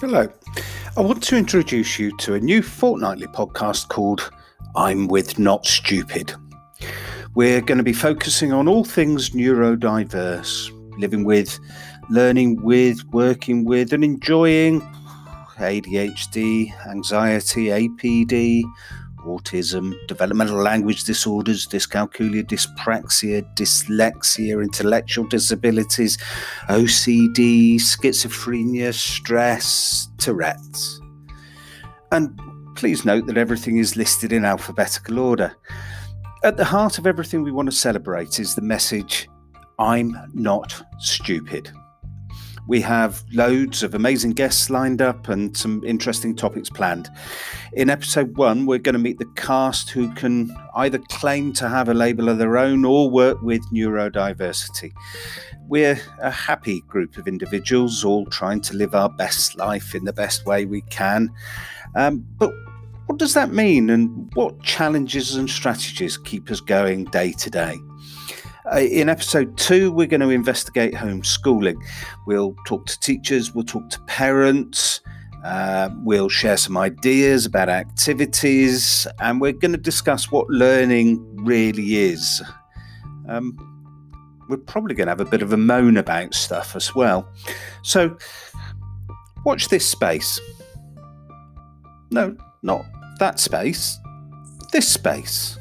Hello. I want to introduce you to a new fortnightly podcast called I'm with Not Stupid. We're going to be focusing on all things neurodiverse, living with, learning with, working with, and enjoying ADHD, anxiety, APD, autism, developmental language disorders, dyscalculia, dyspraxia, dyslexia, intellectual disabilities, OCD, schizophrenia, stress, Tourette's. And please note that everything is listed in alphabetical order. At the heart of everything we want to celebrate is the message I'm not stupid. We have loads of amazing guests lined up and some interesting topics planned. In episode one, we're going to meet the cast who can either claim to have a label of their own or work with neurodiversity. We're a happy group of individuals, all trying to live our best life in the best way we can. Um, but what does that mean, and what challenges and strategies keep us going day to day? Uh, in episode two, we're going to investigate homeschooling. We'll talk to teachers, we'll talk to parents, uh, we'll share some ideas about activities, and we're going to discuss what learning really is. Um, we're probably going to have a bit of a moan about stuff as well. So, watch this space. No, not that space, this space.